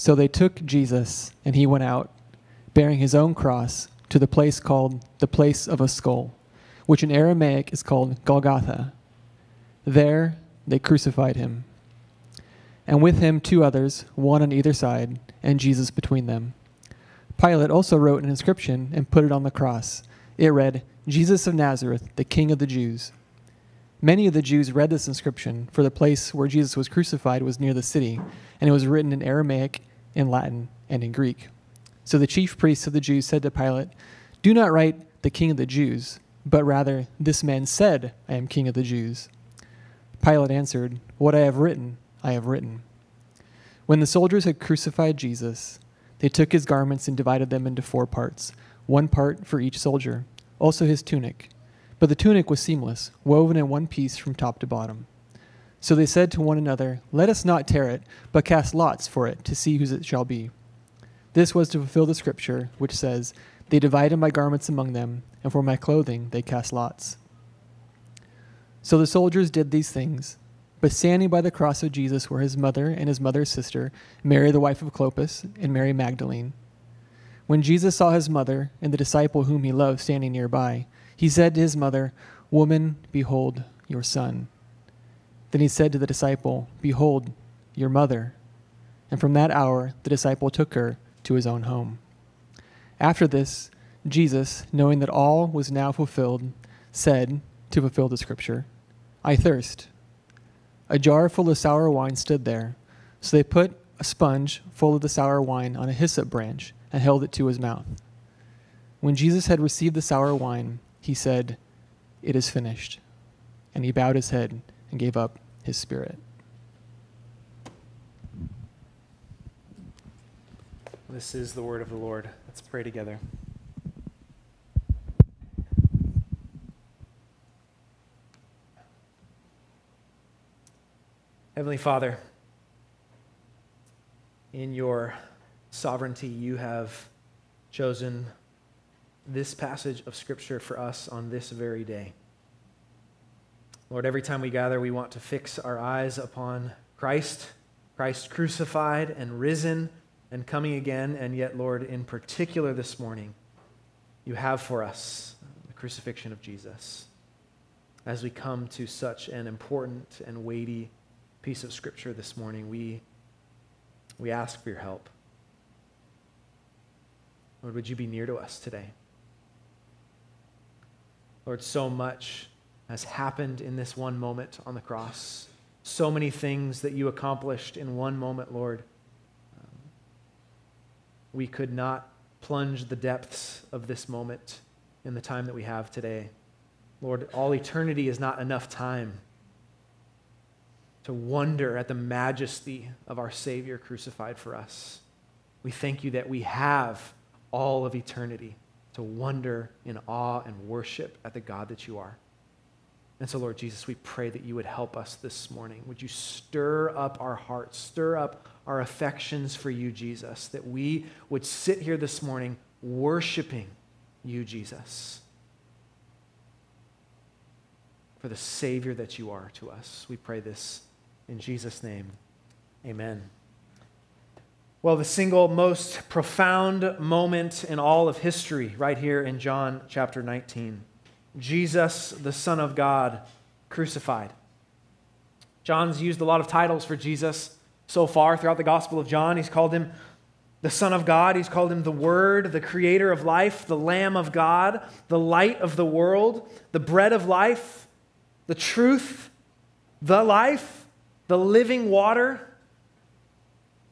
So they took Jesus, and he went out, bearing his own cross, to the place called the place of a skull, which in Aramaic is called Golgotha. There they crucified him, and with him two others, one on either side, and Jesus between them. Pilate also wrote an inscription and put it on the cross. It read, Jesus of Nazareth, the King of the Jews. Many of the Jews read this inscription, for the place where Jesus was crucified was near the city, and it was written in Aramaic, in Latin, and in Greek. So the chief priests of the Jews said to Pilate, Do not write the King of the Jews, but rather, This man said, I am King of the Jews. Pilate answered, What I have written, I have written. When the soldiers had crucified Jesus, they took his garments and divided them into four parts, one part for each soldier, also his tunic but the tunic was seamless, woven in one piece from top to bottom. So they said to one another, Let us not tear it, but cast lots for it to see whose it shall be. This was to fulfill the scripture, which says, They divided my garments among them, and for my clothing they cast lots. So the soldiers did these things. But standing by the cross of Jesus were his mother and his mother's sister, Mary the wife of Clopas, and Mary Magdalene. When Jesus saw his mother and the disciple whom he loved standing nearby, he said to his mother, Woman, behold your son. Then he said to the disciple, Behold your mother. And from that hour the disciple took her to his own home. After this, Jesus, knowing that all was now fulfilled, said, to fulfill the scripture, I thirst. A jar full of sour wine stood there. So they put a sponge full of the sour wine on a hyssop branch and held it to his mouth. When Jesus had received the sour wine, he said, It is finished. And he bowed his head and gave up his spirit. This is the word of the Lord. Let's pray together. Heavenly Father, in your sovereignty, you have chosen this passage of Scripture for us on this very day. Lord, every time we gather, we want to fix our eyes upon Christ, Christ crucified and risen and coming again. And yet, Lord, in particular this morning, you have for us the crucifixion of Jesus. As we come to such an important and weighty piece of Scripture this morning, we, we ask for your help. Lord, would you be near to us today? Lord, so much has happened in this one moment on the cross. So many things that you accomplished in one moment, Lord. Um, we could not plunge the depths of this moment in the time that we have today. Lord, all eternity is not enough time to wonder at the majesty of our Savior crucified for us. We thank you that we have all of eternity to wonder in awe and worship at the God that you are. And so, Lord Jesus, we pray that you would help us this morning. Would you stir up our hearts, stir up our affections for you, Jesus, that we would sit here this morning worshiping you, Jesus, for the Savior that you are to us. We pray this in Jesus' name. Amen. Well, the single most profound moment in all of history, right here in John chapter 19. Jesus, the Son of God, crucified. John's used a lot of titles for Jesus so far throughout the Gospel of John. He's called him the Son of God, he's called him the Word, the Creator of life, the Lamb of God, the light of the world, the bread of life, the truth, the life, the living water.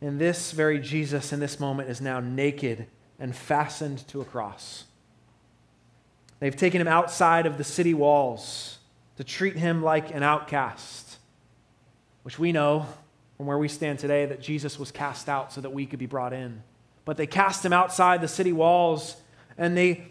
And this very Jesus in this moment is now naked and fastened to a cross. They've taken him outside of the city walls to treat him like an outcast, which we know from where we stand today that Jesus was cast out so that we could be brought in. But they cast him outside the city walls and they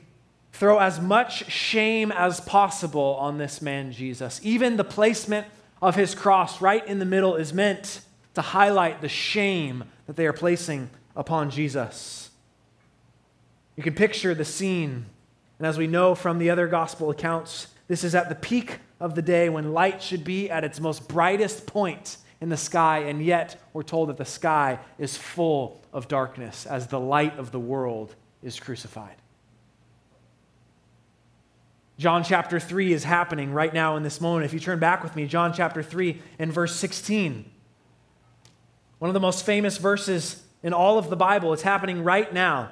throw as much shame as possible on this man, Jesus. Even the placement of his cross right in the middle is meant to highlight the shame that they are placing upon Jesus. You can picture the scene. And as we know from the other gospel accounts, this is at the peak of the day when light should be at its most brightest point in the sky, and yet we're told that the sky is full of darkness as the light of the world is crucified. John chapter 3 is happening right now in this moment. If you turn back with me, John chapter 3 and verse 16. One of the most famous verses in all of the Bible. It's happening right now.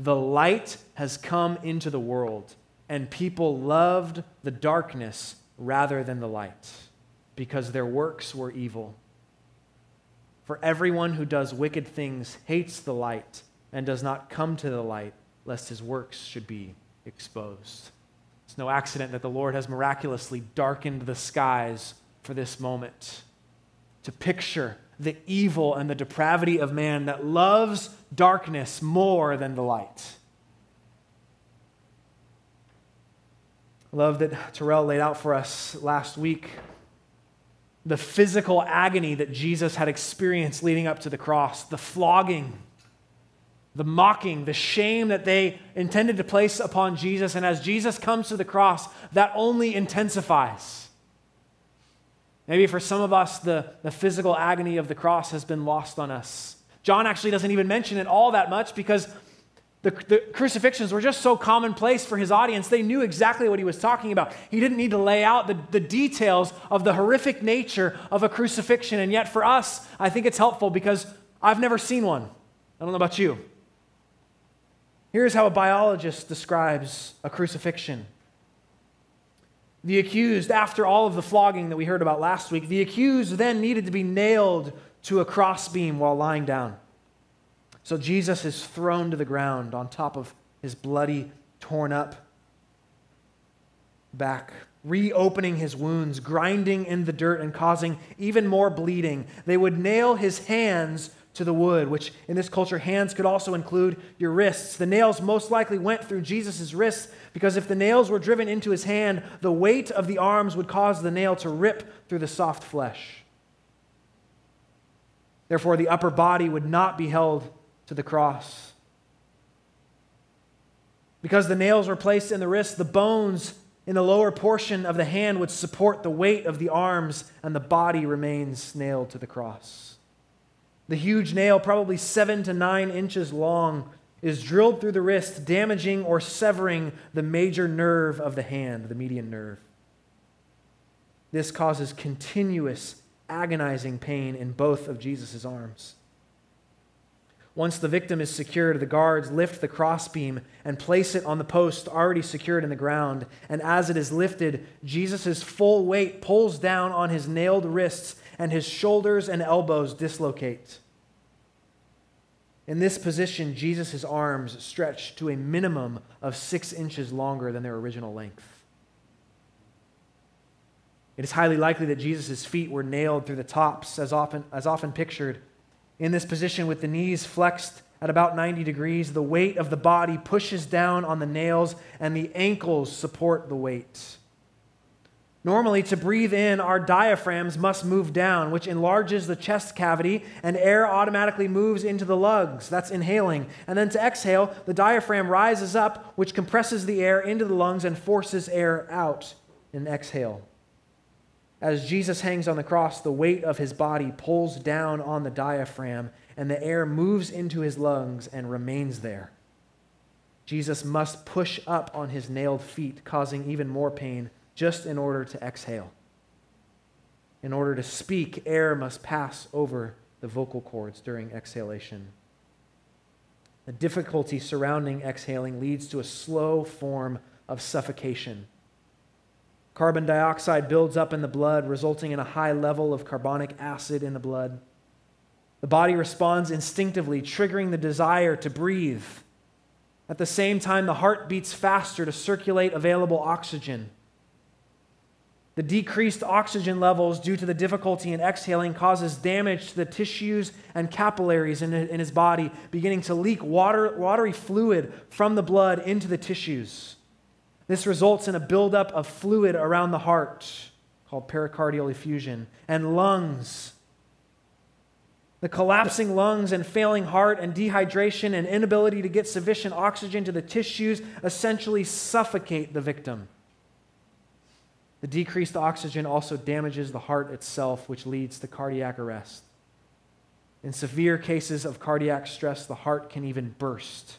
the light has come into the world, and people loved the darkness rather than the light, because their works were evil. For everyone who does wicked things hates the light and does not come to the light, lest his works should be exposed. It's no accident that the Lord has miraculously darkened the skies for this moment to picture the evil and the depravity of man that loves darkness more than the light. I love that Terrell laid out for us last week the physical agony that Jesus had experienced leading up to the cross, the flogging, the mocking, the shame that they intended to place upon Jesus. And as Jesus comes to the cross, that only intensifies. Maybe for some of us, the, the physical agony of the cross has been lost on us. John actually doesn't even mention it all that much because the, the, crucifixions were just so commonplace for his audience. They knew exactly what he was talking about. He didn't need to lay out the, the details of the horrific nature of a crucifixion. And yet, for us, I think it's helpful because I've never seen one. I don't know about you. Here's how a biologist describes a crucifixion the accused, after all of the flogging that we heard about last week, the accused then needed to be nailed to a crossbeam while lying down. So Jesus is thrown to the ground on top of his bloody, torn up back, reopening his wounds, grinding in the dirt, and causing even more bleeding. They would nail his hands to the wood, which in this culture, hands could also include your wrists. The nails most likely went through Jesus' wrists because if the nails were driven into his hand, the weight of the arms would cause the nail to rip through the soft flesh. Therefore, the upper body would not be held to the cross. Because the nails were placed in the wrist, the bones in the lower portion of the hand would support the weight of the arms, and the body remains nailed to the cross. The huge nail, probably seven to nine inches long, is drilled through the wrist, damaging or severing the major nerve of the hand, the median nerve. This causes continuous, agonizing pain in both of Jesus' arms. Once the victim is secured, the guards lift the crossbeam and place it on the post already secured in the ground. And as it is lifted, Jesus' full weight pulls down on his nailed wrists, and his shoulders and elbows dislocate. In this position, Jesus' arms stretch to a minimum of six inches longer than their original length. It is highly likely that Jesus' feet were nailed through the tops, as often, as often pictured. In this position, with the knees flexed at about 90 degrees, the weight of the body pushes down on the nails, and the ankles support the weight. Normally, to breathe in, our diaphragms must move down, which enlarges the chest cavity, and air automatically moves into the lungs. That's inhaling. And then to exhale, the diaphragm rises up, which compresses the air into the lungs and forces air out in exhale. As Jesus hangs on the cross, the weight of his body pulls down on the diaphragm, and the air moves into his lungs and remains there. Jesus must push up on his nailed feet, causing even more pain just in order to exhale. In order to speak, air must pass over the vocal cords during exhalation. The difficulty surrounding exhaling leads to a slow form of suffocation. Carbon dioxide builds up in the blood, resulting in a high level of carbonic acid in the blood. The body responds instinctively, triggering the desire to breathe. At the same time, the heart beats faster to circulate available oxygen. The decreased oxygen levels due to the difficulty in exhaling causes damage to the tissues and capillaries in, his body, beginning to leak water, watery fluid from the blood into the tissues. This results in a buildup of fluid around the heart, called pericardial effusion, and lungs. The collapsing lungs and failing heart and dehydration and inability to get sufficient oxygen to the tissues essentially suffocate the victim. The decreased oxygen also damages the heart itself, which leads to cardiac arrest. In severe cases of cardiac stress, the heart can even burst,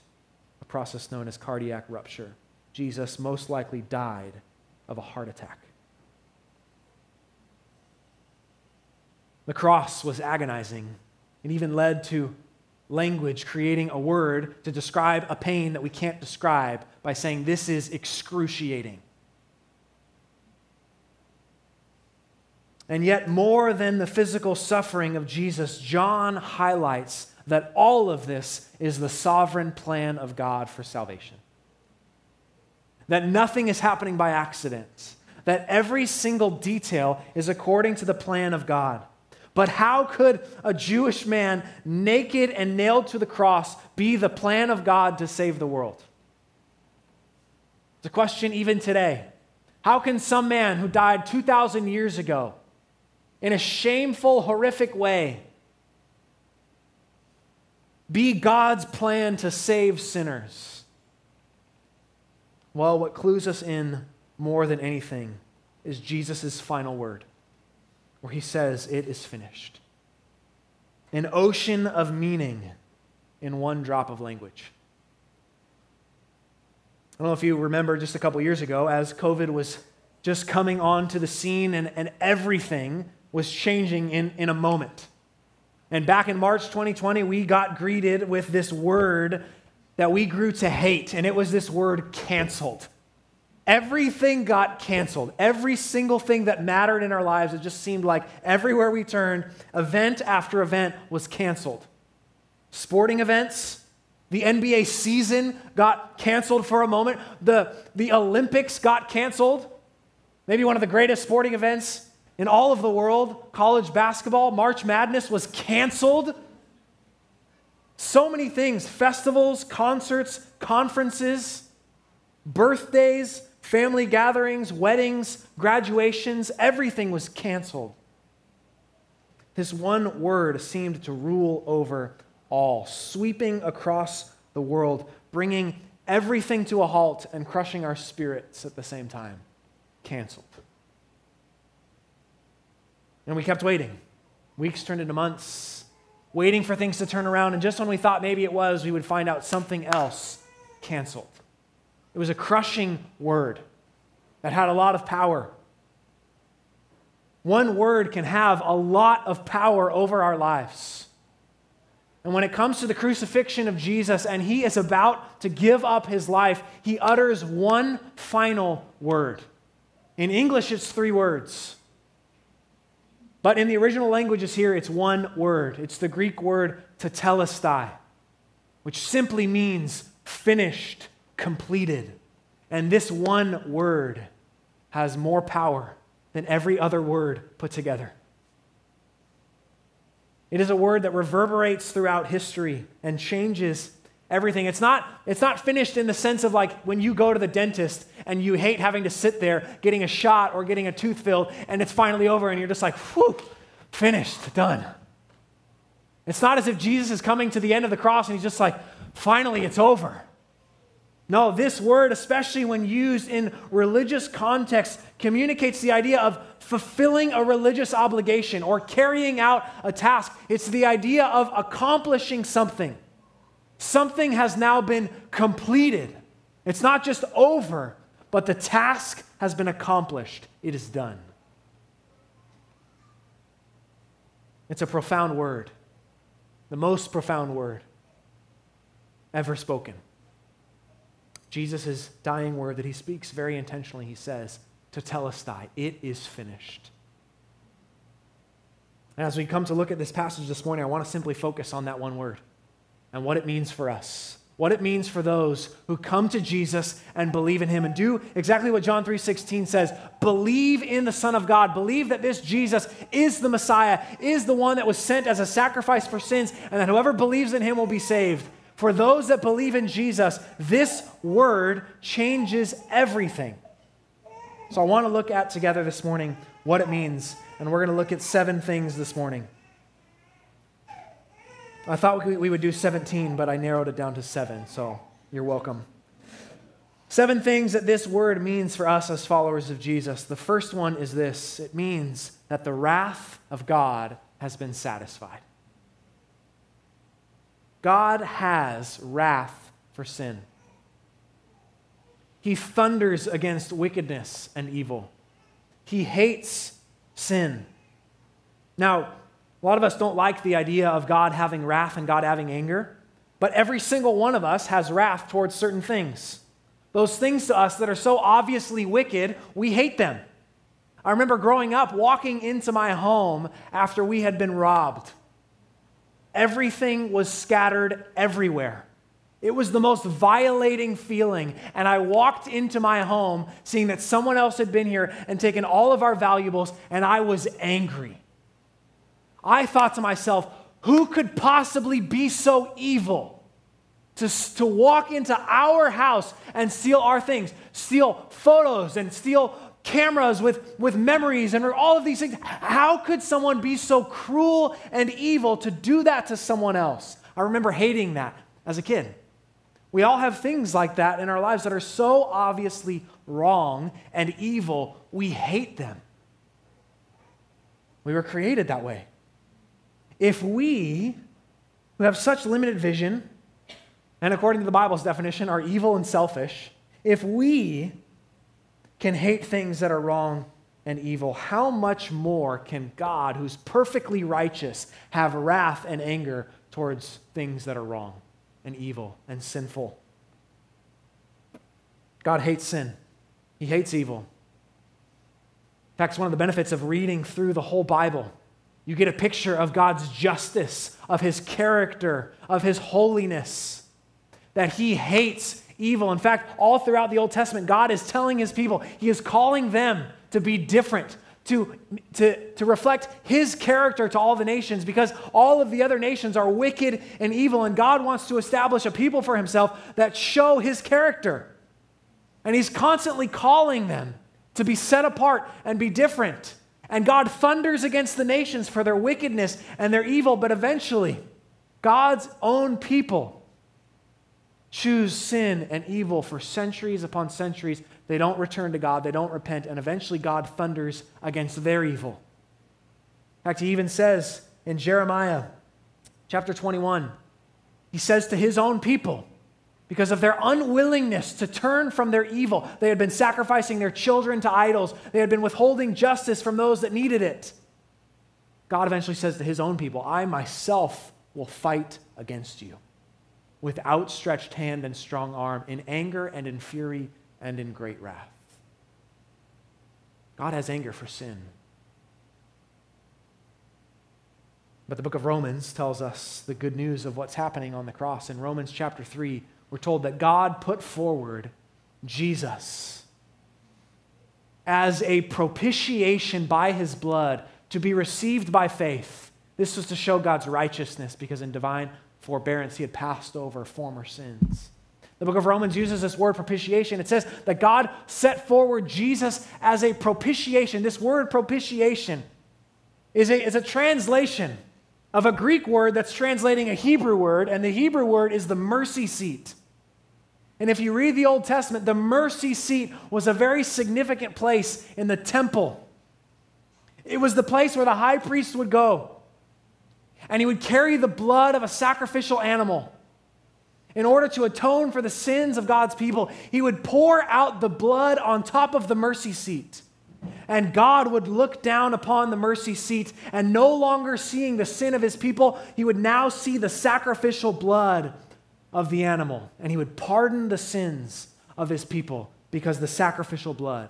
a process known as cardiac rupture. Jesus most likely died of a heart attack. The cross was agonizing. It even led to language creating a word to describe a pain that we can't describe by saying, This is excruciating. And yet, more than the physical suffering of Jesus, John highlights that all of this is the sovereign plan of God for salvation. That nothing is happening by accident, that every single detail is according to the plan of God. But how could a Jewish man, naked and nailed to the cross, be the plan of God to save the world? It's a question even today. How can some man who died 2,000 years ago, in a shameful, horrific way be God's plan to save sinners? Well, what clues us in more than anything is Jesus' final word, where he says, It is finished. An ocean of meaning in one drop of language. I don't know if you remember just a couple years ago, as COVID was just coming onto the scene and, and everything was changing in, in a moment. And back in March 2020, we got greeted with this word that we grew to hate, and it was this word canceled. Everything got canceled. Every single thing that mattered in our lives, it just seemed like everywhere we turned, event after event was canceled. Sporting events, the NBA season got canceled for a moment, the, the Olympics got canceled. Maybe one of the greatest sporting events in all of the world, college basketball, March Madness was canceled. So many things festivals, concerts, conferences, birthdays, family gatherings, weddings, graduations everything was canceled. This one word seemed to rule over all, sweeping across the world, bringing everything to a halt and crushing our spirits at the same time. Canceled. And we kept waiting. Weeks turned into months, waiting for things to turn around. And just when we thought maybe it was, we would find out something else canceled. It was a crushing word that had a lot of power. One word can have a lot of power over our lives. And when it comes to the crucifixion of Jesus and he is about to give up his life, he utters one final word. In English, it's three words but in the original languages here, it's one word. It's the Greek word tetelestai, which simply means finished, completed. And this one word has more power than every other word put together. It is a word that reverberates throughout history and changes everything. It's not, it's not finished in the sense of like when you go to the dentist and you hate having to sit there getting a shot or getting a tooth filled and it's finally over and you're just like, whew, finished, done. It's not as if Jesus is coming to the end of the cross and he's just like, finally, it's over. No, this word, especially when used in religious context, communicates the idea of fulfilling a religious obligation or carrying out a task. It's the idea of accomplishing something. Something has now been completed. It's not just over, but the task has been accomplished. It is done. It's a profound word, the most profound word ever spoken. Jesus' dying word that he speaks very intentionally, he says, to tell us, tetelestai, it is finished. And as we come to look at this passage this morning, I want to simply focus on that one word and what it means for us. what it means for those who come to Jesus and believe in him and do exactly what John 3:16 says, believe in the Son of God, believe that this Jesus is the Messiah, is the one that was sent as a sacrifice for sins and that whoever believes in him will be saved. For those that believe in Jesus, this word changes everything. So I want to look at together this morning what it means, and we're going to look at seven things this morning. I thought we would do 17, but I narrowed it down to seven, so you're welcome. Seven things that this word means for us as followers of Jesus. The first one is this it means that the wrath of God has been satisfied. God has wrath for sin. He thunders against wickedness and evil. He hates sin. Now, a lot of us don't like the idea of God having wrath and God having anger, but every single one of us has wrath towards certain things. Those things to us that are so obviously wicked, we hate them. I remember growing up walking into my home after we had been robbed. Everything was scattered everywhere. It was the most violating feeling. And I walked into my home seeing that someone else had been here and taken all of our valuables, and I was angry. I thought to myself, who could possibly be so evil to, to walk into our house and steal our things, steal photos and steal cameras with, with memories and all of these things? How could someone be so cruel and evil to do that to someone else? I remember hating that as a kid. We all have things like that in our lives that are so obviously wrong and evil, we hate them. We were created that way. If we, who have such limited vision, and according to the Bible's definition, are evil and selfish, if we can hate things that are wrong and evil, how much more can God, who's perfectly righteous, have wrath and anger towards things that are wrong? and evil and sinful. God hates sin, He hates evil. In fact, it's one of the benefits of reading through the whole Bible. You get a picture of God's justice, of His character, of His holiness, that He hates evil. In fact, all throughout the Old Testament, God is telling His people, He is calling them to be different, to, to, to reflect his character to all the nations because all of the other nations are wicked and evil, and God wants to establish a people for himself that show his character. And he's constantly calling them to be set apart and be different. And God thunders against the nations for their wickedness and their evil, but eventually, God's own people choose sin and evil for centuries upon centuries they don't return to God, they don't repent, and eventually God thunders against their evil. In fact, he even says in Jeremiah chapter 21, he says to his own people, because of their unwillingness to turn from their evil, they had been sacrificing their children to idols, they had been withholding justice from those that needed it. God eventually says to his own people, I myself will fight against you with outstretched hand and strong arm, in anger and in fury and in great wrath. God has anger for sin. But the book of Romans tells us the good news of what's happening on the cross. In Romans chapter 3, we're told that God put forward Jesus as a propitiation by his blood to be received by faith. This was to show God's righteousness because in divine forbearance he had passed over former sins. The book of Romans uses this word propitiation. It says that God set forward Jesus as a propitiation. This word propitiation is a, is a translation of a Greek word that's translating a Hebrew word, and the Hebrew word is the mercy seat. And if you read the Old Testament, the mercy seat was a very significant place in the temple. It was the place where the high priest would go, and he would carry the blood of a sacrificial animal in order to atone for the sins of God's people, he would pour out the blood on top of the mercy seat. And God would look down upon the mercy seat, and no longer seeing the sin of his people, he would now see the sacrificial blood of the animal. And he would pardon the sins of his people because the sacrificial blood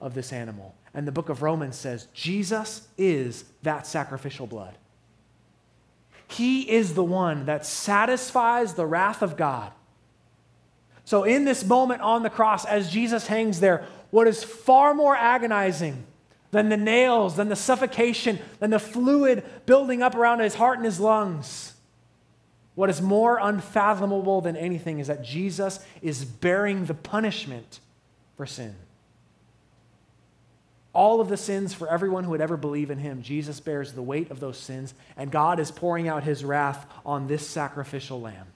of this animal. And the book of Romans says Jesus is that sacrificial blood. He is the one that satisfies the wrath of God So, in this moment on the cross, as Jesus hangs there, what is far more agonizing than the nails, than the suffocation, than the fluid building up around his heart and his lungs, what is more unfathomable than anything is that Jesus is bearing the punishment for sin. All of the sins for everyone who would ever believe in him, Jesus bears the weight of those sins, and God is pouring out his wrath on this sacrificial lamb.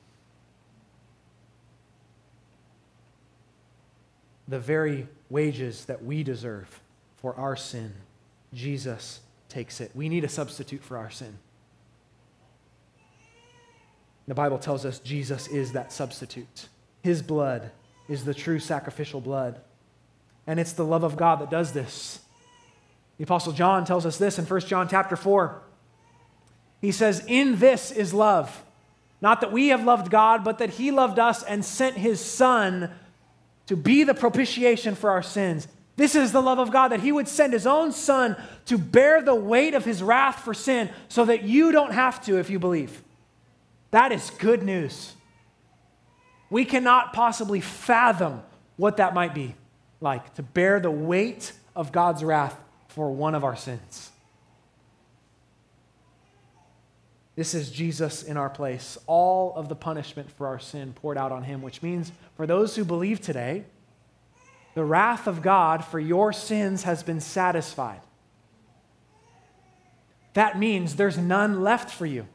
The very wages that we deserve for our sin, Jesus takes it. We need a substitute for our sin. The Bible tells us Jesus is that substitute. His blood is the true sacrificial blood. And it's the love of God that does this. The Apostle John tells us this in 1 John chapter 4. He says, In this is love. Not that we have loved God, but that He loved us and sent His Son to be the propitiation for our sins. This is the love of God, that He would send His own Son to bear the weight of His wrath for sin so that you don't have to if you believe. That is good news. We cannot possibly fathom what that might be like to bear the weight of God's wrath for one of our sins. This is Jesus in our place. All of the punishment for our sin poured out on him, which means for those who believe today, the wrath of God for your sins has been satisfied. That means there's none left for you.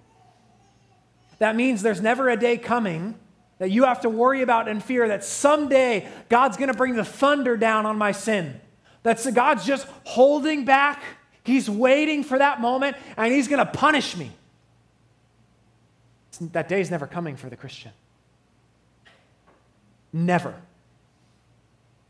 That means there's never a day coming that you have to worry about and fear that someday God's going to bring the thunder down on my sin. That's God's just holding back. He's waiting for that moment and he's going to punish me. That day is never coming for the Christian. Never.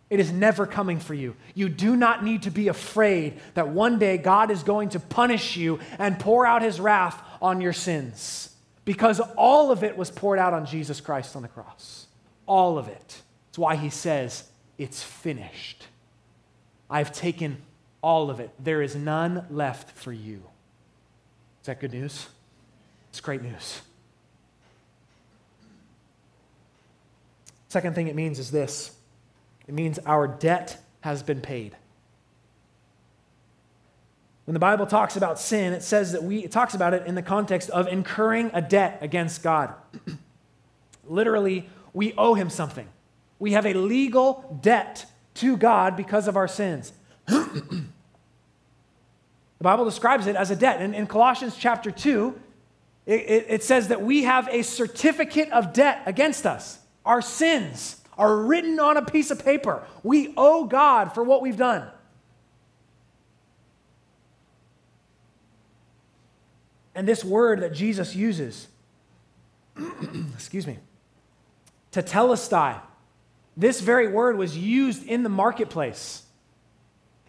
It is never coming for you. You do not need to be afraid that one day God is going to punish you and pour out his wrath on your sins because all of it was poured out on Jesus Christ on the cross. All of it. That's why he says, It's finished. I've taken all of it. There is none left for you. Is that good news? It's great news. Second thing it means is this it means our debt has been paid. When the Bible talks about sin, it says that we it talks about it in the context of incurring a debt against God. Literally, we owe him something. We have a legal debt to God because of our sins. the Bible describes it as a debt. And in Colossians chapter 2, it, it, it says that we have a certificate of debt against us. Our sins are written on a piece of paper. We owe God for what we've done. And this word that Jesus uses, excuse me, tetelestai, this very word was used in the marketplace.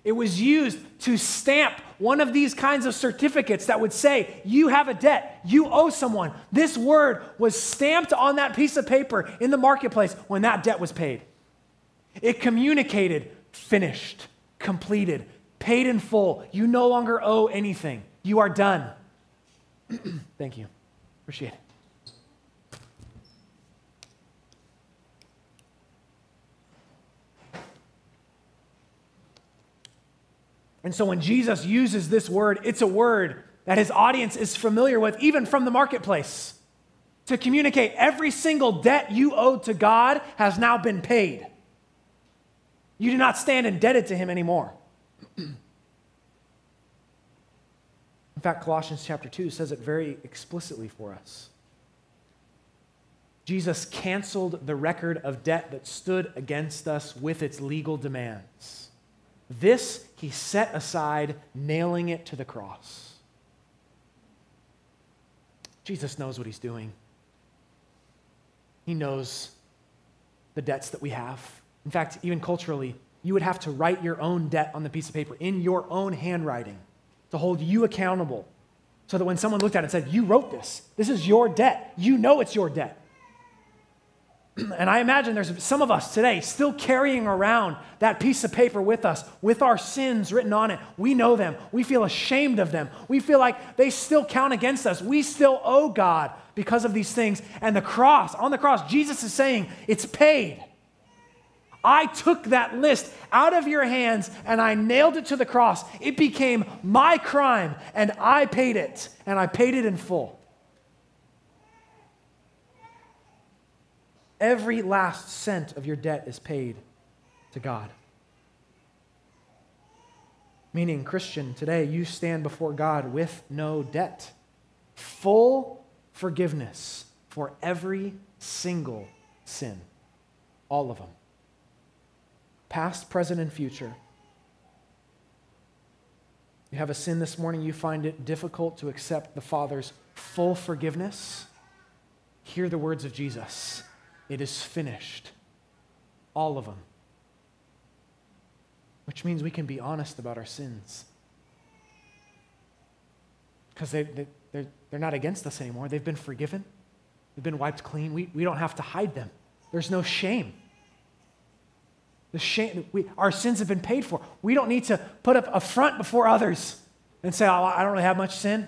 It was used to stamp one of these kinds of certificates that would say, You have a debt, you owe someone. This word was stamped on that piece of paper in the marketplace when that debt was paid. It communicated, finished, completed, paid in full. You no longer owe anything. You are done. Thank you. Appreciate it. And so when Jesus uses this word, it's a word that his audience is familiar with, even from the marketplace, to communicate every single debt you owe to God has now been paid. You do not stand indebted to him anymore. Fact, Colossians chapter 2 says it very explicitly for us. Jesus canceled the record of debt that stood against us with its legal demands. This he set aside, nailing it to the cross. Jesus knows what he's doing. He knows the debts that we have. In fact, even culturally, you would have to write your own debt on the piece of paper in your own handwriting to hold you accountable. So that when someone looked at it and said, You wrote this, this is your debt, you know it's your debt. and I imagine there's some of us today still carrying around that piece of paper with us, with our sins written on it. We know them. We feel ashamed of them. We feel like they still count against us. We still owe God because of these things. And the cross, on the cross, Jesus is saying, it's paid. I took that list out of your hands and I nailed it to the cross. It became my crime and I paid it, and I paid it in full. Every last cent of your debt is paid to God. Meaning, Christian, today you stand before God with no debt, full forgiveness for every single sin, all of them, past, present, and future. You have a sin this morning, you find it difficult to accept the Father's full forgiveness. Hear the words of Jesus it is finished. All of them. Which means we can be honest about our sins. Because they, they, they're, they're not against us anymore. They've been forgiven, they've been wiped clean. We, we don't have to hide them. There's no shame. The shame we, our sins have been paid for. We don't need to put up a front before others and say, oh, I don't really have much sin.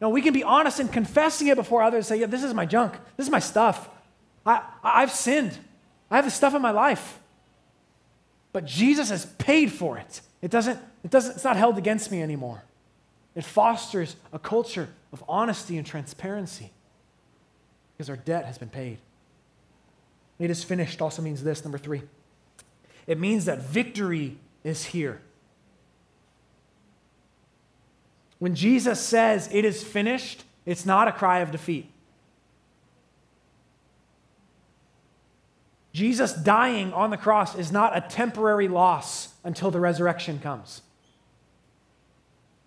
No, we can be honest in confessing it before others say, yeah, this is my junk. This is my stuff. I, I've sinned. I have the stuff in my life. But Jesus has paid for it. It doesn't, it doesn't, it's not held against me anymore. It fosters a culture of honesty and transparency because our debt has been paid. It is finished also means this, number three. It means that victory is here. When Jesus says it is finished, it's not a cry of defeat. Jesus dying on the cross is not a temporary loss until the resurrection comes.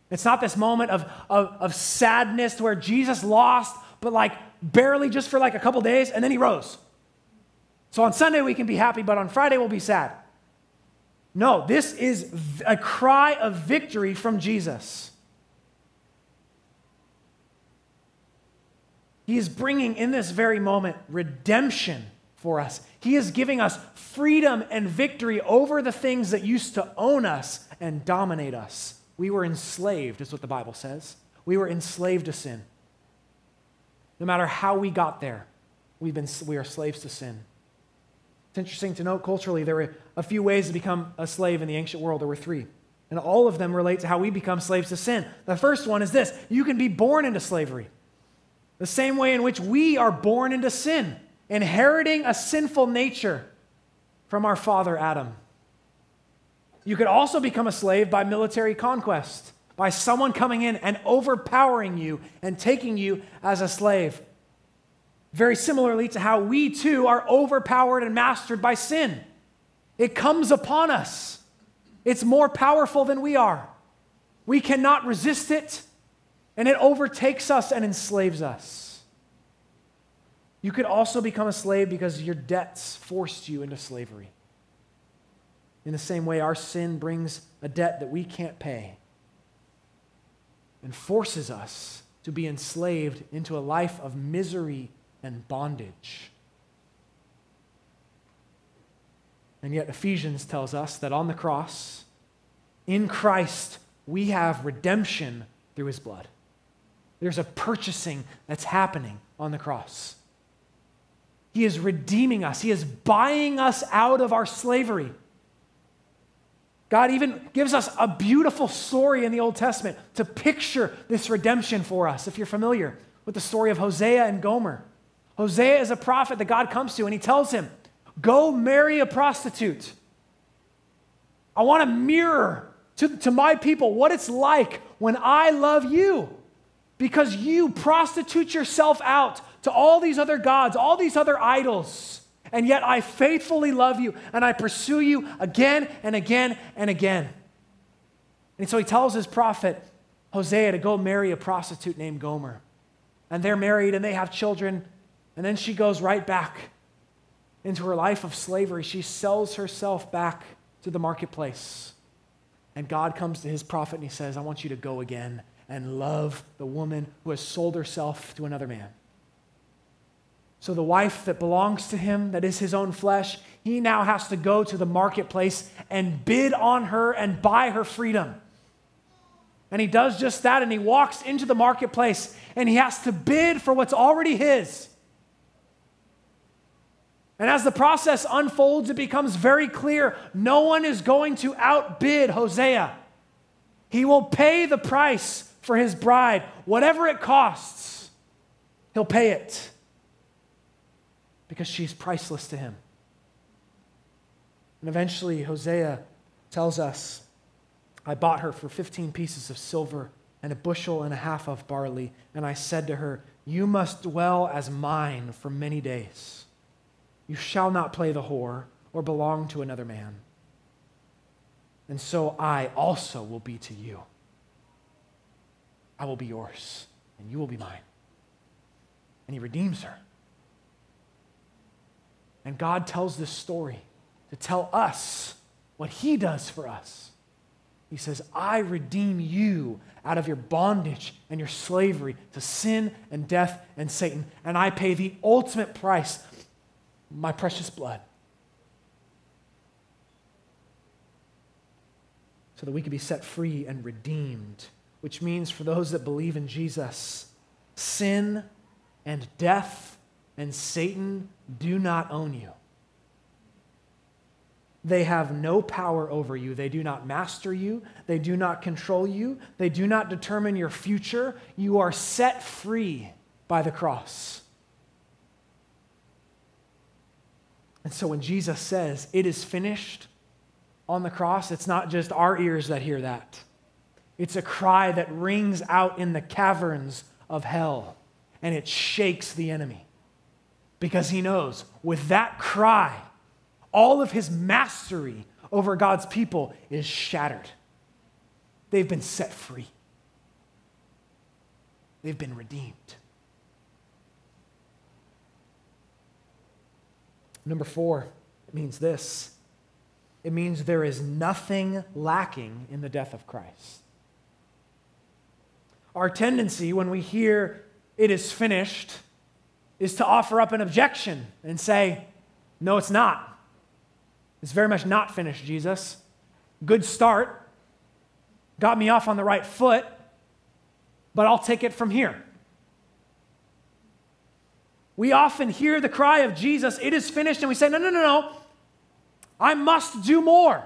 It's not this moment of, of, of sadness where Jesus lost, but like barely just for like a couple days, and then he rose. So on Sunday we can be happy, but on Friday we'll be sad. No, this is a cry of victory from Jesus. He is bringing in this very moment redemption for us. He is giving us freedom and victory over the things that used to own us and dominate us. We were enslaved, is what the Bible says. We were enslaved to sin. No matter how we got there, we've been, we are slaves to sin. It's interesting to note culturally, there were a few ways to become a slave in the ancient world. There were three. And all of them relate to how we become slaves to sin. The first one is this you can be born into slavery, the same way in which we are born into sin inheriting a sinful nature from our father Adam. You could also become a slave by military conquest, by someone coming in and overpowering you and taking you as a slave. Very similarly to how we too are overpowered and mastered by sin. It comes upon us, it's more powerful than we are. We cannot resist it, and it overtakes us and enslaves us. You could also become a slave because your debts forced you into slavery. In the same way, our sin brings a debt that we can't pay and forces us to be enslaved into a life of misery and bondage. And yet, Ephesians tells us that on the cross, in Christ, we have redemption through his blood. There's a purchasing that's happening on the cross. He is redeeming us, He is buying us out of our slavery. God even gives us a beautiful story in the Old Testament to picture this redemption for us. If you're familiar with the story of Hosea and Gomer, Hosea is a prophet that God comes to and he tells him, Go marry a prostitute. I want to mirror to, to my people what it's like when I love you because you prostitute yourself out to all these other gods, all these other idols. And yet I faithfully love you and I pursue you again and again and again. And so he tells his prophet, Hosea, to go marry a prostitute named Gomer. And they're married and they have children. And then she goes right back into her life of slavery. She sells herself back to the marketplace. And God comes to his prophet and he says, I want you to go again and love the woman who has sold herself to another man. So the wife that belongs to him, that is his own flesh, he now has to go to the marketplace and bid on her and buy her freedom. And he does just that, and he walks into the marketplace and he has to bid for what's already his. And as the process unfolds, it becomes very clear no one is going to outbid Hosea. He will pay the price for his bride, whatever it costs, he'll pay it because she's priceless to him. And eventually, Hosea tells us I bought her for 15 pieces of silver and a bushel and a half of barley. And I said to her, You must dwell as mine for many days. You shall not play the whore or belong to another man. And so I also will be to you. I will be yours, and you will be mine. And he redeems her. And God tells this story to tell us what he does for us. He says, I redeem you out of your bondage and your slavery to sin and death and Satan, and I pay the ultimate price my precious blood. So that we could be set free and redeemed, which means for those that believe in Jesus, sin and death and Satan do not own you. They have no power over you. They do not master you. They do not control you. They do not determine your future. You are set free by the cross. And so when Jesus says, It is finished on the cross, it's not just our ears that hear that. It's a cry that rings out in the caverns of hell, and it shakes the enemy. Because he knows with that cry, all of his mastery over God's people is shattered. They've been set free, they've been redeemed. Number four, it means this it means there is nothing lacking in the death of Christ. Our tendency when we hear it is finished is to offer up an objection and say, no, it's not. It's very much not finished, Jesus. Good start. Got me off on the right foot, but I'll take it from here. We often hear the cry of Jesus, it is finished, and we say, no, no, no, no. I must do more.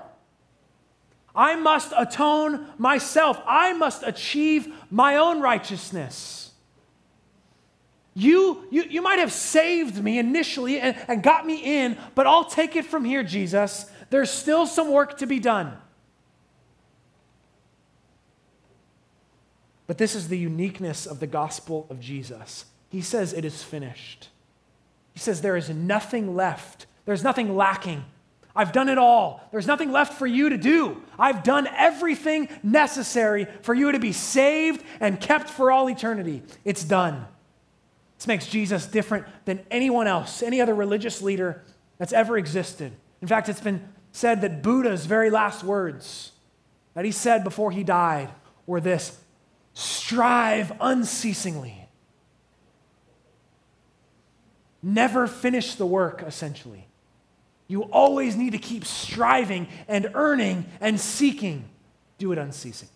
I must atone myself. I must achieve my own righteousness. You, you, you might have saved me initially and, and got me in, but I'll take it from here, Jesus. There's still some work to be done. But this is the uniqueness of the gospel of Jesus. He says, It is finished. He says, There is nothing left, there's nothing lacking. I've done it all. There's nothing left for you to do. I've done everything necessary for you to be saved and kept for all eternity. It's done. This makes Jesus different than anyone else, any other religious leader that's ever existed. In fact, it's been said that Buddha's very last words that he said before he died were this strive unceasingly never finish the work, essentially. You always need to keep striving and earning and seeking. Do it unceasing.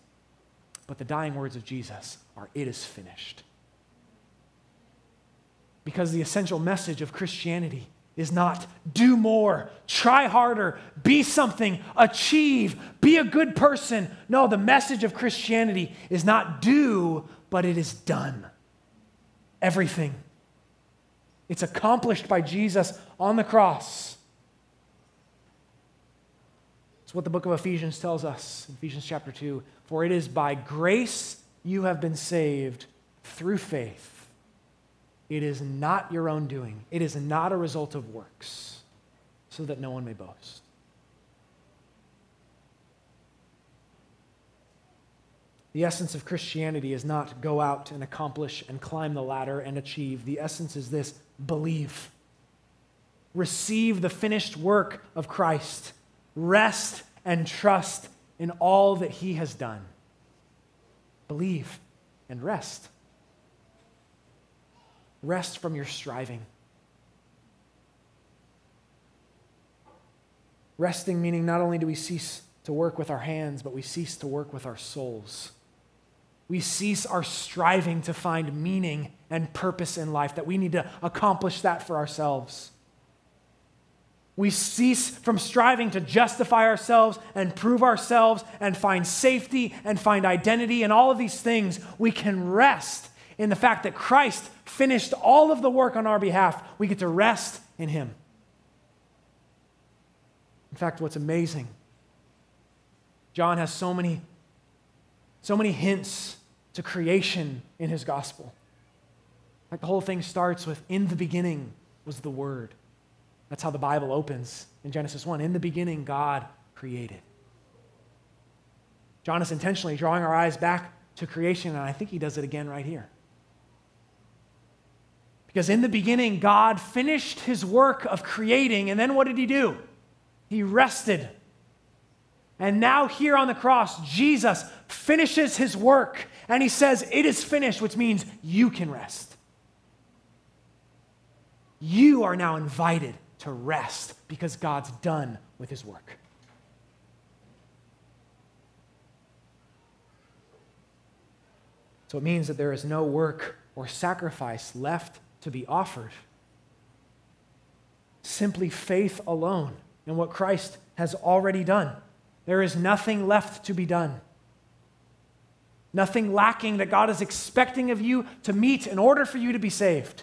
But the dying words of Jesus are, It is finished. Because the essential message of Christianity is not do more, try harder, be something, achieve, be a good person. No, the message of Christianity is not do, but it is done. Everything. It's accomplished by Jesus on the cross. It's what the book of Ephesians tells us, Ephesians chapter 2. For it is by grace you have been saved through faith. It is not your own doing, it is not a result of works, so that no one may boast. The essence of Christianity is not go out and accomplish and climb the ladder and achieve. The essence is this believe. Receive the finished work of Christ. Rest and trust in all that he has done. Believe and rest. Rest from your striving. Resting meaning not only do we cease to work with our hands, but we cease to work with our souls. We cease our striving to find meaning and purpose in life, that we need to accomplish that for ourselves. We cease from striving to justify ourselves and prove ourselves and find safety and find identity and all of these things. We can rest in the fact that Christ finished all of the work on our behalf. We get to rest in Him. In fact, what's amazing, John has so many, so many hints to creation in his gospel. Like the whole thing starts with, in the beginning was the Word. That's how the Bible opens in Genesis 1. In the beginning, God created. John is intentionally drawing our eyes back to creation, and I think he does it again right here. Because in the beginning, God finished his work of creating, and then what did he do? He rested. And now, here on the cross, Jesus finishes his work, and he says, It is finished, which means you can rest. You are now invited to rest because God's done with his work. So it means that there is no work or sacrifice left to be offered. Simply faith alone in what Christ has already done. There is nothing left to be done. Nothing lacking that God is expecting of you to meet in order for you to be saved,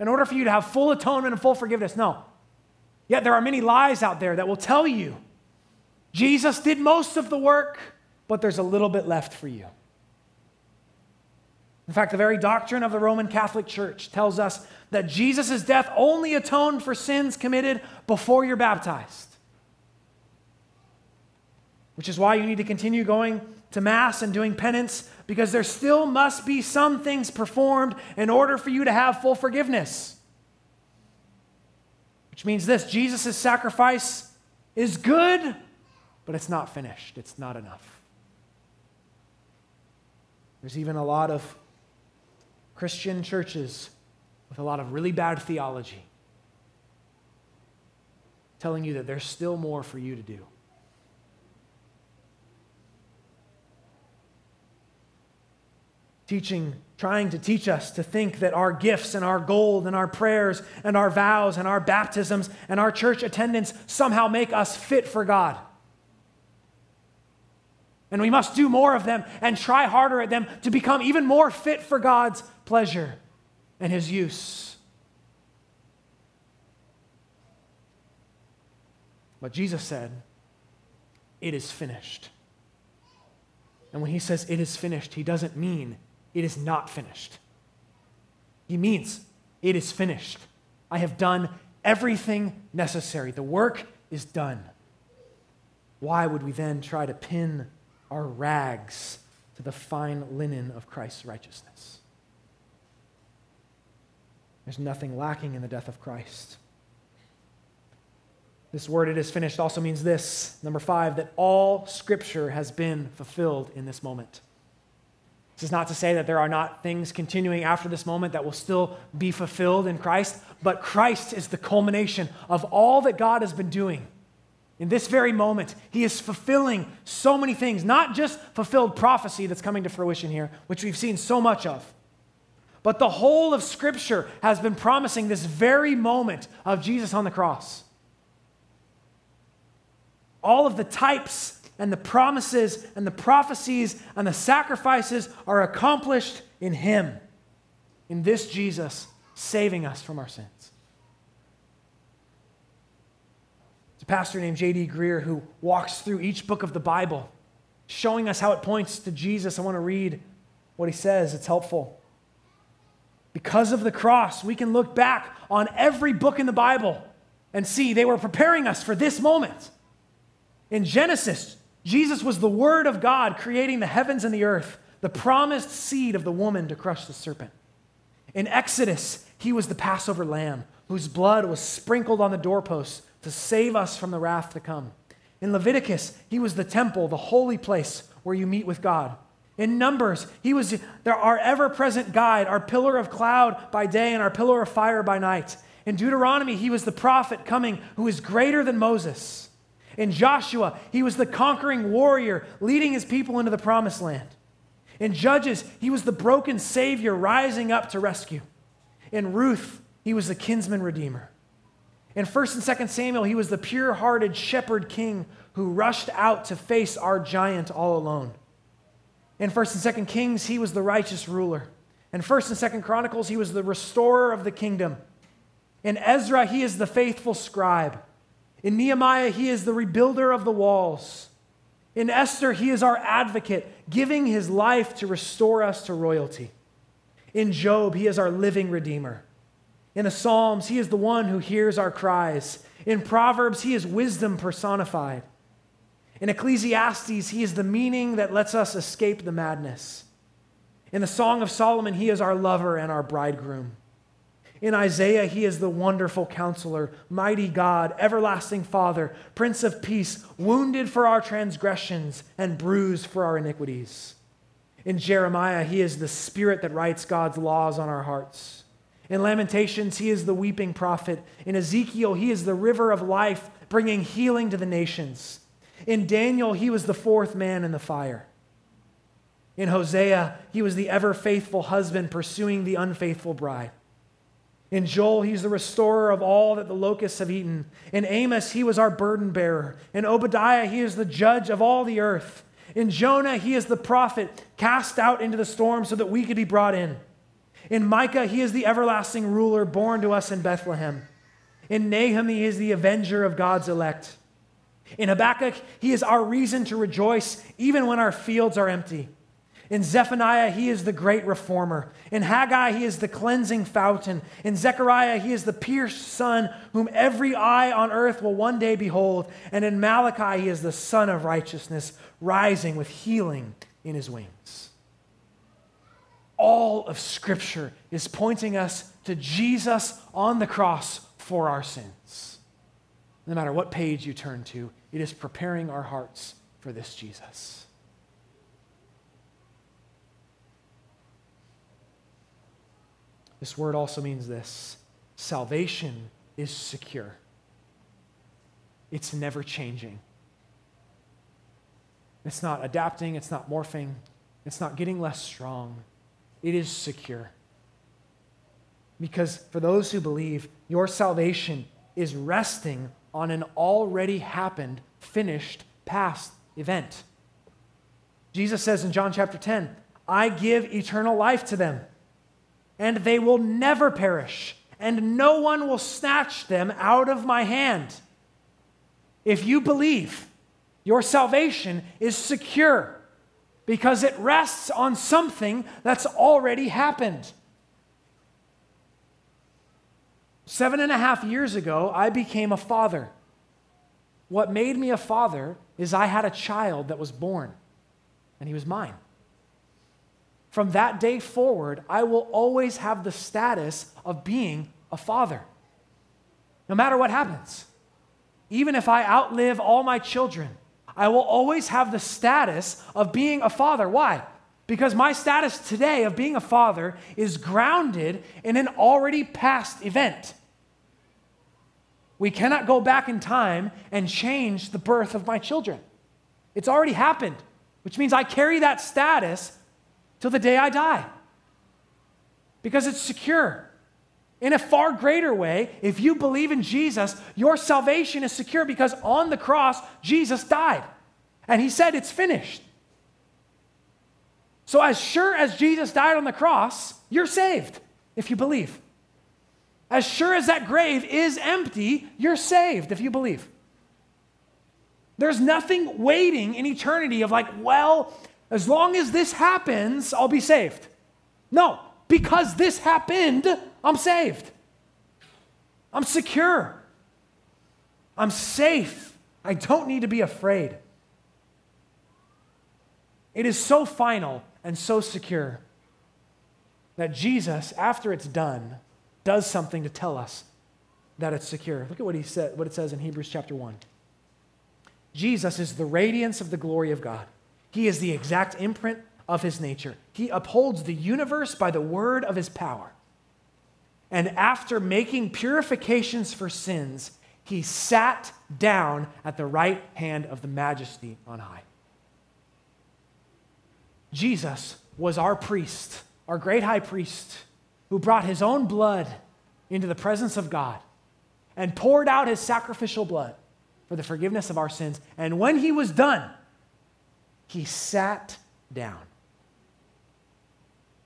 in order for you to have full atonement and full forgiveness. No. Yet there are many lies out there that will tell you Jesus did most of the work, but there's a little bit left for you. In fact, the very doctrine of the Roman Catholic Church tells us that Jesus' death only atoned for sins committed before you're baptized. Which is why you need to continue going to Mass and doing penance, because there still must be some things performed in order for you to have full forgiveness. Which means this Jesus' sacrifice is good, but it's not finished, it's not enough. There's even a lot of Christian churches with a lot of really bad theology telling you that there's still more for you to do. Teaching, trying to teach us to think that our gifts and our gold and our prayers and our vows and our baptisms and our church attendance somehow make us fit for God. And we must do more of them and try harder at them to become even more fit for God's pleasure and His use. But Jesus said, It is finished. And when He says it is finished, He doesn't mean it is not finished. He means it is finished. I have done everything necessary. The work is done. Why would we then try to pin our rags to the fine linen of Christ's righteousness. There's nothing lacking in the death of Christ. This word, it is finished, also means this. Number five, that all scripture has been fulfilled in this moment. This is not to say that there are not things continuing after this moment that will still be fulfilled in Christ, but Christ is the culmination of all that God has been doing in this very moment, he is fulfilling so many things, not just fulfilled prophecy that's coming to fruition here, which we've seen so much of, but the whole of Scripture has been promising this very moment of Jesus on the cross. All of the types and the promises and the prophecies and the sacrifices are accomplished in Him, in this Jesus saving us from our sins. It's a pastor named J.D. Greear who walks through each book of the Bible, showing us how it points to Jesus. I want to read what he says, it's helpful. Because of the cross, we can look back on every book in the Bible and see they were preparing us for this moment. In Genesis, Jesus was the Word of God creating the heavens and the earth, the promised seed of the woman to crush the serpent. In Exodus, he was the Passover lamb whose blood was sprinkled on the doorposts to save us from the wrath to come. In Leviticus, he was the temple, the holy place where you meet with God. In Numbers, he was our ever present guide, our pillar of cloud by day and our pillar of fire by night. In Deuteronomy, he was the prophet coming who is greater than Moses. In Joshua, he was the conquering warrior leading his people into the promised land. In Judges, he was the broken Savior rising up to rescue. In Ruth, he was the kinsman redeemer. In 1st and 2nd Samuel, he was the pure hearted shepherd king who rushed out to face our giant all alone. In 1st and 2nd Kings, he was the righteous ruler. In 1st and 2nd Chronicles, he was the restorer of the kingdom. In Ezra, he is the faithful scribe. In Nehemiah, he is the rebuilder of the walls. In Esther, he is our advocate, giving his life to restore us to royalty. In Job, he is our living redeemer. In the Psalms, he is the one who hears our cries. In Proverbs, he is wisdom personified. In Ecclesiastes, he is the meaning that lets us escape the madness. In the Song of Solomon, he is our lover and our bridegroom. In Isaiah, he is the wonderful counselor, mighty God, everlasting Father, Prince of Peace, wounded for our transgressions and bruised for our iniquities. In Jeremiah, he is the spirit that writes God's laws on our hearts. In Lamentations, he is the weeping prophet. In Ezekiel, he is the river of life, bringing healing to the nations. In Daniel, he was the fourth man in the fire. In Hosea, he was the ever faithful husband pursuing the unfaithful bride. In Joel, he's the restorer of all that the locusts have eaten. In Amos, he was our burden bearer. In Obadiah, he is the judge of all the earth. In Jonah, he is the prophet cast out into the storm so that we could be brought in. In Micah, he is the everlasting ruler born to us in Bethlehem. In Nahum, he is the avenger of God's elect. In Habakkuk, he is our reason to rejoice even when our fields are empty. In Zephaniah, he is the great reformer. In Haggai, he is the cleansing fountain. In Zechariah, he is the pierced son whom every eye on earth will one day behold. And in Malachi, he is the sun of righteousness, rising with healing in his wings. All of Scripture is pointing us to Jesus on the cross for our sins. No matter what page you turn to, it is preparing our hearts for this Jesus. This word also means this salvation is secure, it's never changing. It's not adapting, it's not morphing, it's not getting less strong. It is secure. Because for those who believe, your salvation is resting on an already happened, finished, past event. Jesus says in John chapter 10, I give eternal life to them and they will never perish, and no one will snatch them out of my hand. If you believe, your salvation is secure because it rests on something that's already happened. Seven and a half years ago, I became a father. What made me a father is I had a child that was born, and he was mine. From that day forward, I will always have the status of being a father, no matter what happens. Even if I outlive all my children, I will always have the status of being a father. Why? Because my status today of being a father is grounded in an already past event. We cannot go back in time and change the birth of my children. It's already happened, which means I carry that status till the day I die because it's secure. In a far greater way, if you believe in Jesus, your salvation is secure because on the cross, Jesus died. And he said, It's finished. So, as sure as Jesus died on the cross, you're saved if you believe. As sure as that grave is empty, you're saved if you believe. There's nothing waiting in eternity of like, well, as long as this happens, I'll be saved. No, because this happened, I'm saved. I'm secure. I'm safe. I don't need to be afraid. It is so final and so secure that Jesus, after it's done, does something to tell us that it's secure. Look at what he said, what it says in Hebrews chapter 1. Jesus is the radiance of the glory of God he is the exact imprint of his nature. He upholds the universe by the word of his power. And after making purifications for sins, he sat down at the right hand of the majesty on high. Jesus was our priest, our great high priest, who brought his own blood into the presence of God and poured out his sacrificial blood for the forgiveness of our sins. And when he was done, he sat down.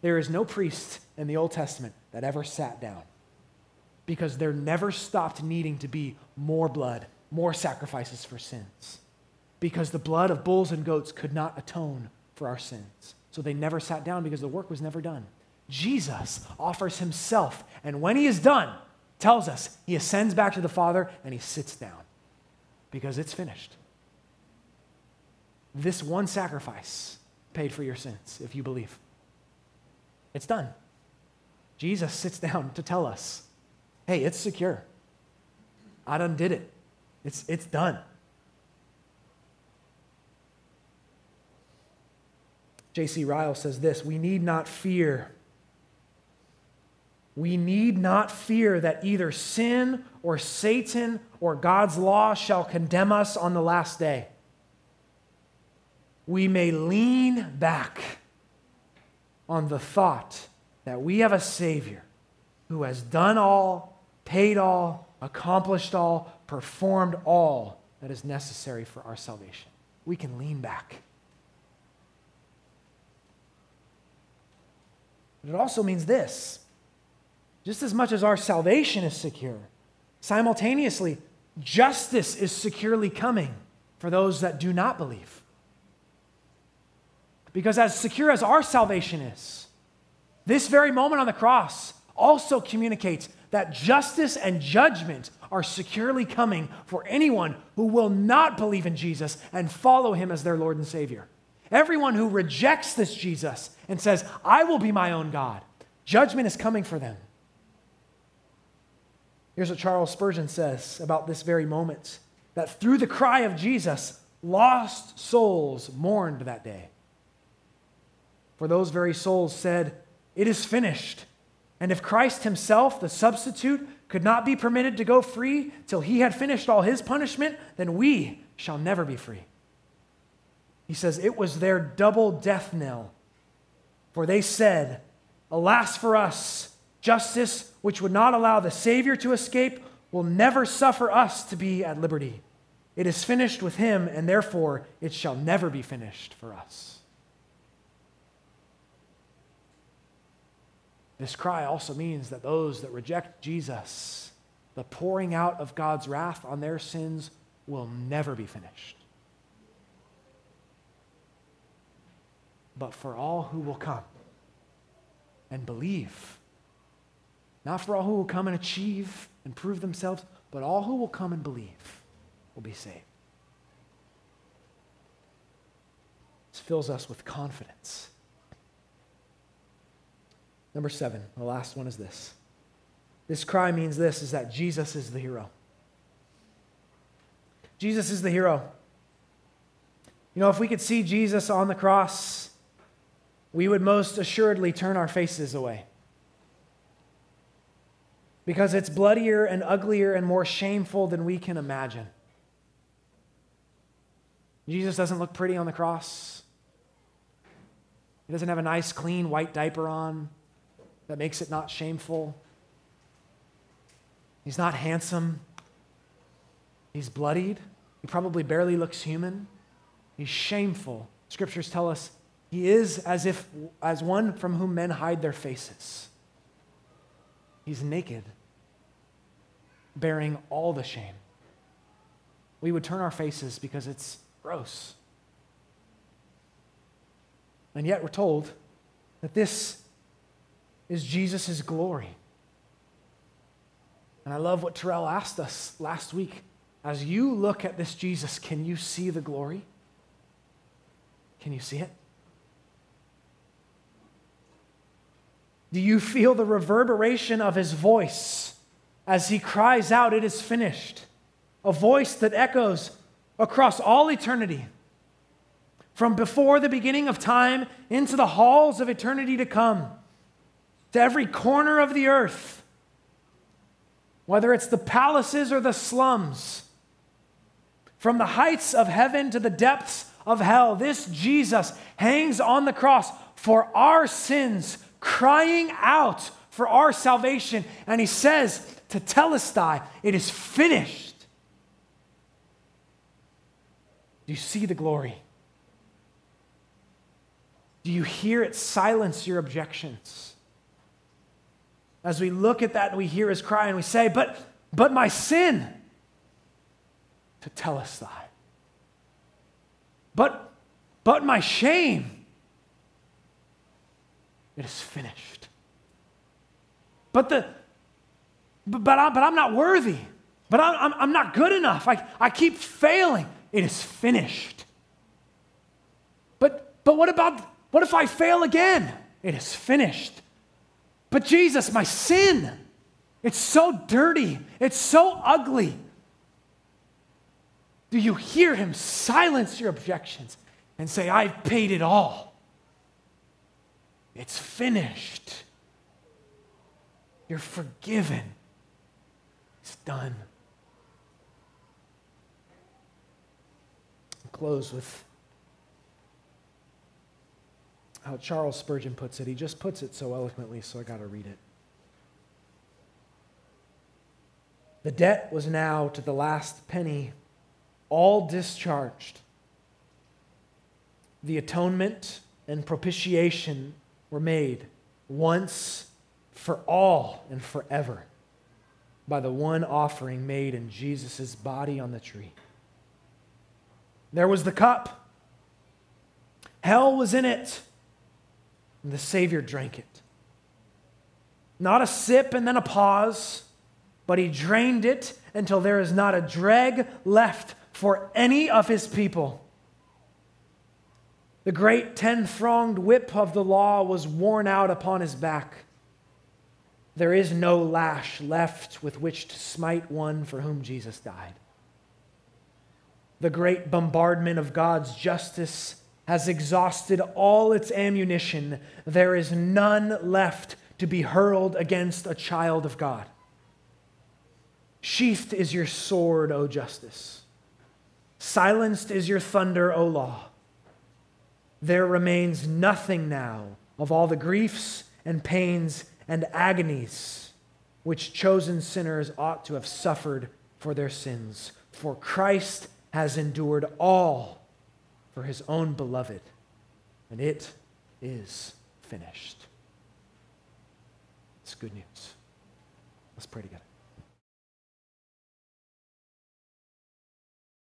There is no priest in the Old Testament that ever sat down because there never stopped needing to be more blood, more sacrifices for sins. Because the blood of bulls and goats could not atone for our sins. So they never sat down because the work was never done. Jesus offers himself, and when he is done, tells us he ascends back to the Father and he sits down because it's finished. This one sacrifice paid for your sins if you believe. It's done. Jesus sits down to tell us hey, it's secure. I done did it. It's, it's done. J.C. Ryle says this We need not fear. We need not fear that either sin or Satan or God's law shall condemn us on the last day. We may lean back on the thought that we have a Savior who has done all, paid all, accomplished all, performed all that is necessary for our salvation. We can lean back. But it also means this just as much as our salvation is secure, simultaneously, justice is securely coming for those that do not believe. Because as secure as our salvation is, this very moment on the cross also communicates that justice and judgment are securely coming for anyone who will not believe in Jesus and follow him as their Lord and Savior. Everyone who rejects this Jesus and says, I will be my own God, judgment is coming for them. Here's what Charles Spurgeon says about this very moment that through the cry of Jesus, lost souls mourned that day. For those very souls said, It is finished. And if Christ himself, the substitute, could not be permitted to go free till he had finished all his punishment, then we shall never be free. He says, It was their double death knell. For they said, Alas for us, justice which would not allow the Savior to escape will never suffer us to be at liberty. It is finished with him, and therefore it shall never be finished for us. This cry also means that those that reject Jesus, the pouring out of God's wrath on their sins, will never be finished. But for all who will come and believe, not for all who will come and achieve and prove themselves, but all who will come and believe will be saved. This fills us with confidence Number seven, the last one is this. This cry means this is that Jesus is the hero. Jesus is the hero. You know, if we could see Jesus on the cross, we would most assuredly turn our faces away. Because it's bloodier and uglier and more shameful than we can imagine. Jesus doesn't look pretty on the cross. He doesn't have a nice, clean white diaper on that makes it not shameful. He's not handsome. He's bloodied. He probably barely looks human. He's shameful. Scriptures tell us he is as if as one from whom men hide their faces. He's naked, bearing all the shame. We would turn our faces because it's gross. And yet we're told that this is Jesus' glory. And I love what Terrell asked us last week. As you look at this Jesus, can you see the glory? Can you see it? Do you feel the reverberation of his voice as he cries out, It is finished? A voice that echoes across all eternity, from before the beginning of time into the halls of eternity to come to every corner of the earth. whether it's the palaces or the slums, from the heights of heaven to the depths of hell, this Jesus hangs on the cross for our sins, crying out for our salvation. And he says Tetelestai, It is finished. Do you see the glory? Do you hear it silence your objections? As we look at that and we hear his cry and we say, But, but my sin, Tetelestai. But, but my shame, it is finished. But the, but, but, I, but I'm not worthy. But I'm, I'm, I'm not good enough. I, I keep failing. It is finished. But, but what about, what if I fail again? It is finished. But Jesus, my sin, it's so dirty. It's so ugly. Do you hear him silence your objections and say, I've paid it all? It's finished. You're forgiven. It's done. I'll close with how Charles Spurgeon puts it. He just puts it so eloquently, so I got to read it. The debt was now to the last penny all discharged. The atonement and propitiation were made once for all and forever by the one offering made in Jesus' body on the tree. There was the cup. Hell was in it, and the Savior drank it. Not a sip and then a pause, but he drained it until there is not a dreg left for any of his people. The great ten thronged whip of the law was worn out upon his back. There is no lash left with which to smite one for whom Jesus died. The great bombardment of God's justice has exhausted all its ammunition. There is none left to be hurled against a child of God. Sheathed is your sword, O justice. Silenced is your thunder, O law. There remains nothing now of all the griefs and pains and agonies which chosen sinners ought to have suffered for their sins. For Christ has endured all for his own beloved, and it is finished. It's good news. Let's pray together.